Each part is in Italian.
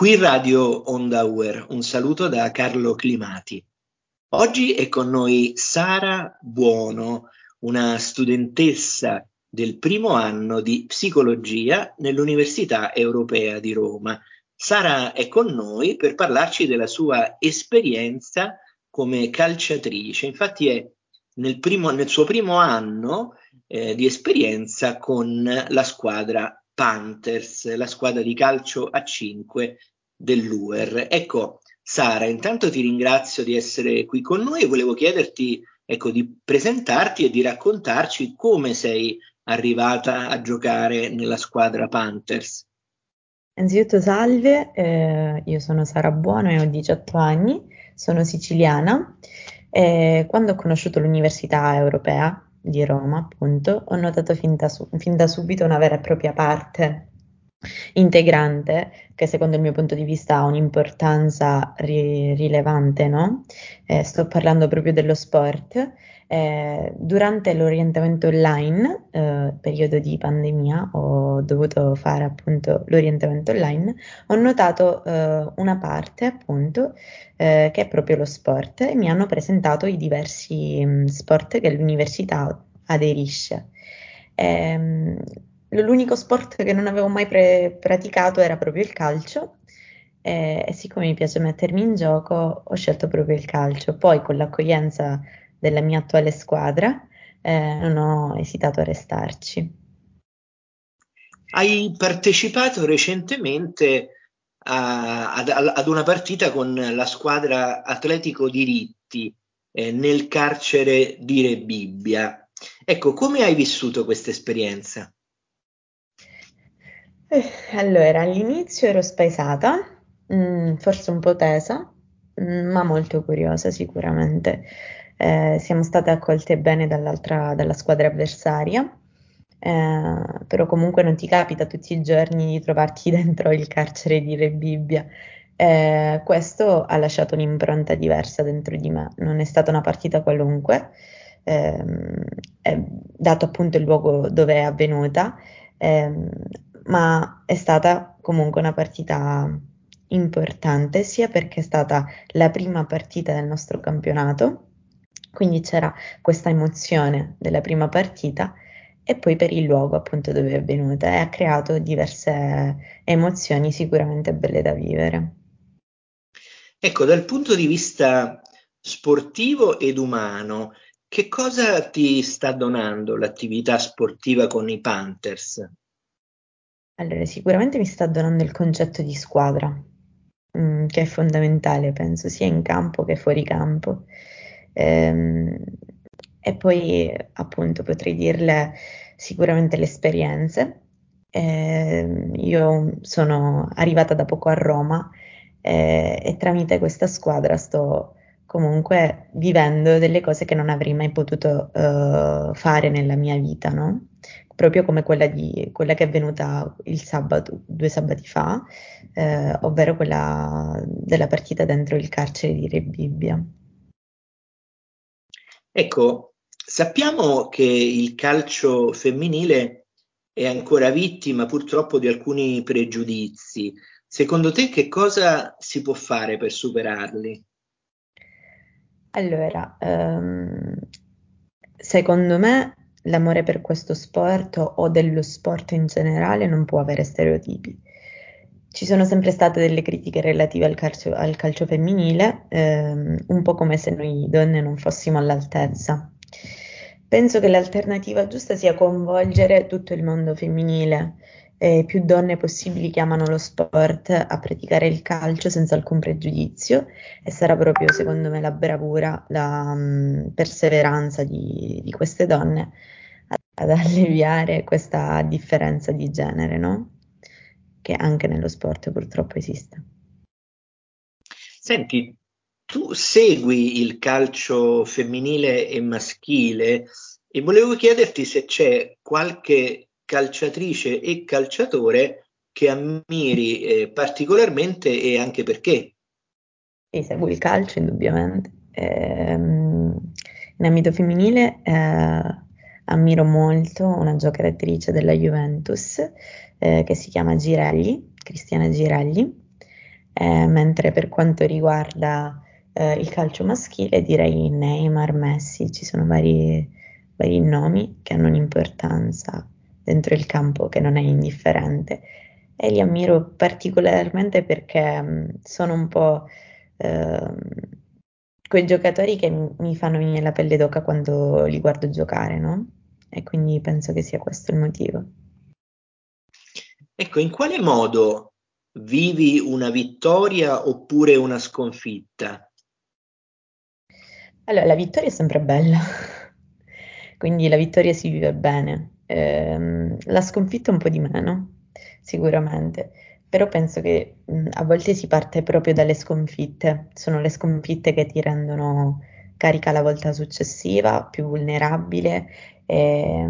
Qui Radio Ondauer, un saluto da Carlo Climati. Oggi è con noi Sara Buono, una studentessa del primo anno di psicologia nell'Università Europea di Roma. Sara è con noi per parlarci della sua esperienza come calciatrice. Infatti è nel, primo, nel suo primo anno eh, di esperienza con la squadra Panthers, la squadra di calcio a 5 dell'UER. Ecco, Sara, intanto ti ringrazio di essere qui con noi e volevo chiederti ecco, di presentarti e di raccontarci come sei arrivata a giocare nella squadra Panthers. Innanzitutto salve, eh, io sono Sara Buono e ho 18 anni, sono siciliana. E quando ho conosciuto l'Università Europea di Roma, appunto, ho notato fin da, su- fin da subito una vera e propria parte integrante che secondo il mio punto di vista ha un'importanza ri- rilevante, no? Eh, sto parlando proprio dello sport. Eh, durante l'orientamento online, eh, periodo di pandemia, ho dovuto fare appunto l'orientamento online, ho notato eh, una parte appunto eh, che è proprio lo sport e mi hanno presentato i diversi mh, mm, sport che l'università aderisce. Ehm, l'unico sport che non avevo mai pre- praticato era proprio il calcio e, e, siccome mi piace mettermi in gioco ho scelto proprio il calcio. Poi con l'accoglienza della mia attuale squadra eh, non ho esitato a restarci. Hai partecipato recentemente a, ad, ad, una partita con la squadra Atletico Diritti eh, nel carcere di Rebibbia. Ecco, come hai vissuto questa esperienza? Eh, allora, all'inizio ero spaesata, mm, forse un po' tesa, mm, ma molto curiosa sicuramente. Eh, siamo state accolte bene dalla squadra avversaria, eh, però comunque non ti capita tutti i giorni di trovarti dentro il carcere di Re Bibbia. Eh, questo ha lasciato un'impronta diversa dentro di me, non è stata una partita qualunque, ehm, dato appunto il luogo dove è avvenuta. Ehm, ma è stata comunque una partita importante sia perché è stata la prima partita del nostro campionato, quindi c'era questa emozione della prima partita e poi per il luogo appunto dove è avvenuta e ha creato diverse emozioni sicuramente belle da vivere. Ecco, dal punto di vista sportivo ed umano, che cosa ti sta donando l'attività sportiva con i Panthers? Allora, sicuramente mi sta donando il concetto di squadra, mm, che è fondamentale, penso, sia in campo che fuori campo. Ehm, e poi, appunto, potrei dirle sicuramente le esperienze. Eh, io sono arrivata da poco a Roma eh, e tramite questa squadra sto comunque vivendo delle cose che non avrei mai potuto uh, fare nella mia vita, no? Proprio come quella, di, quella che è avvenuta il sabato, due sabati fa, eh, ovvero quella della partita dentro il carcere di Re Bibbia. Ecco, sappiamo che il calcio femminile è ancora vittima purtroppo di alcuni pregiudizi. Secondo te che cosa si può fare per superarli? Allora, um, secondo me l'amore per questo sport o dello sport in generale non può avere stereotipi. Ci sono sempre state delle critiche relative al calcio, al calcio femminile, ehm, un po' come se noi donne non fossimo all'altezza. Penso che l'alternativa giusta sia coinvolgere tutto il mondo femminile, eh, più donne possibili che amano lo sport a praticare il calcio senza alcun pregiudizio e sarà proprio secondo me la bravura, la um, perseveranza di, di, queste donne ad alleviare questa differenza di genere, no? Che anche nello sport purtroppo esiste. Senti, tu segui il calcio femminile e maschile e volevo chiederti se c'è qualche calciatrice e calciatore che ammiri eh, particolarmente e anche perché? Sì, seguo il calcio indubbiamente. Ehm, in ambito femminile eh, ammiro molto una giocatrice della Juventus eh, che si chiama Girelli, Cristiana Girelli. eh, mentre per quanto riguarda eh, il calcio maschile direi Neymar, Messi, ci sono vari, vari nomi che hanno un'importanza dentro il campo che non è indifferente e li ammiro particolarmente perché mm, sono un po' eh, quei giocatori che mi fanno venire la pelle d'oca quando li guardo giocare, no? E quindi penso che sia questo il motivo. Ecco, in quale modo vivi una vittoria oppure una sconfitta? Allora, la vittoria è sempre bella, quindi la vittoria si vive bene. Eh, la sconfitta un po' di meno, sicuramente però penso che mh, a volte si parte proprio dalle sconfitte, sono le sconfitte che ti rendono carica la volta successiva, più vulnerabile e,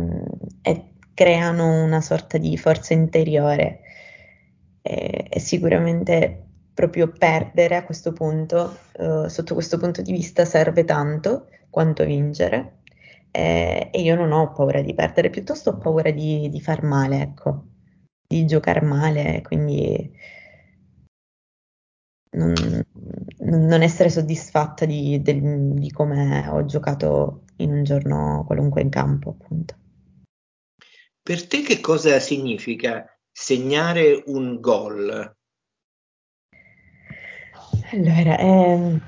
e creano una sorta di forza interiore e, e sicuramente proprio perdere a questo punto, uh, sotto questo punto di vista, serve tanto quanto vincere. E, e io non ho paura di perdere, piuttosto ho paura di, di far male, ecco di giocare male, quindi non, non essere soddisfatta di, del, di come ho giocato in un giorno qualunque in campo, appunto. Per te che cosa significa segnare un gol? Allora, è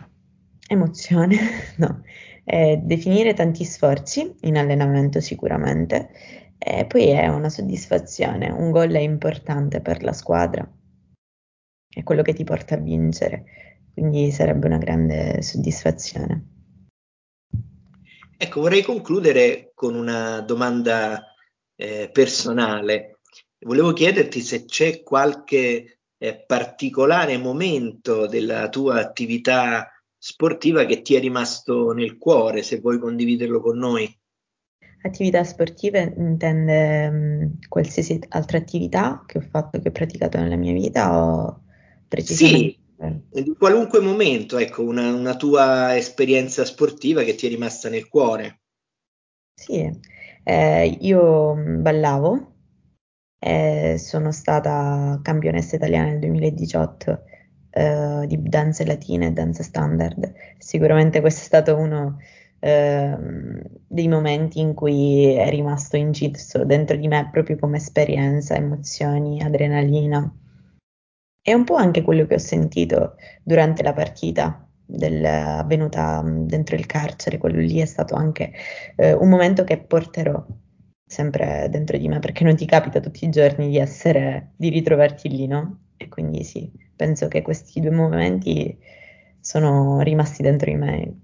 emozione, no, è definire tanti sforzi in allenamento sicuramente, e poi è una soddisfazione, un gol è importante per la squadra, è quello che ti porta a vincere, quindi sarebbe una grande soddisfazione. Ecco, vorrei concludere con una domanda eh, personale. Volevo chiederti se c'è qualche eh, particolare momento della tua attività sportiva che ti è rimasto nel cuore, se vuoi condividerlo con noi. Attività sportive intende mh, qualsiasi altra attività che ho fatto, che ho praticato nella mia vita o precisamente? Sì, di qualunque momento, ecco, una, una tua esperienza sportiva che ti è rimasta nel cuore. Sì, eh, io ballavo, eh, sono stata campionessa italiana nel 2018 eh, di danze latine e danze standard. Sicuramente questo è stato uno Ehm, dei momenti in cui è rimasto inciso dentro di me proprio come esperienza, emozioni, adrenalina. È un po' anche quello che ho sentito durante la partita del, avvenuta dentro il carcere, quello lì è stato anche eh, un momento che porterò sempre dentro di me perché non ti capita tutti i giorni di essere, di ritrovarti lì, no? E quindi sì, penso che questi due momenti sono rimasti dentro di me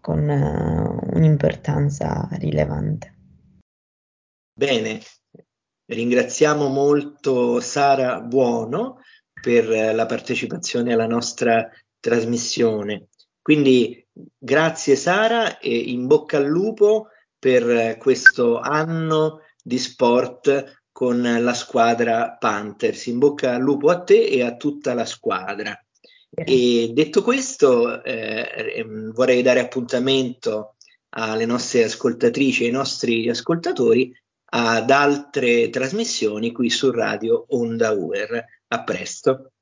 con uh, un'importanza rilevante. Bene, ringraziamo molto Sara Buono per la partecipazione alla nostra trasmissione. Quindi grazie Sara e in bocca al lupo per questo anno di sport con la squadra Panthers. In bocca al lupo a te e a tutta la squadra. E detto questo, eh, ehm, vorrei dare appuntamento alle nostre ascoltatrici e ai nostri ascoltatori ad altre trasmissioni qui su Radio Onda Uer. A presto.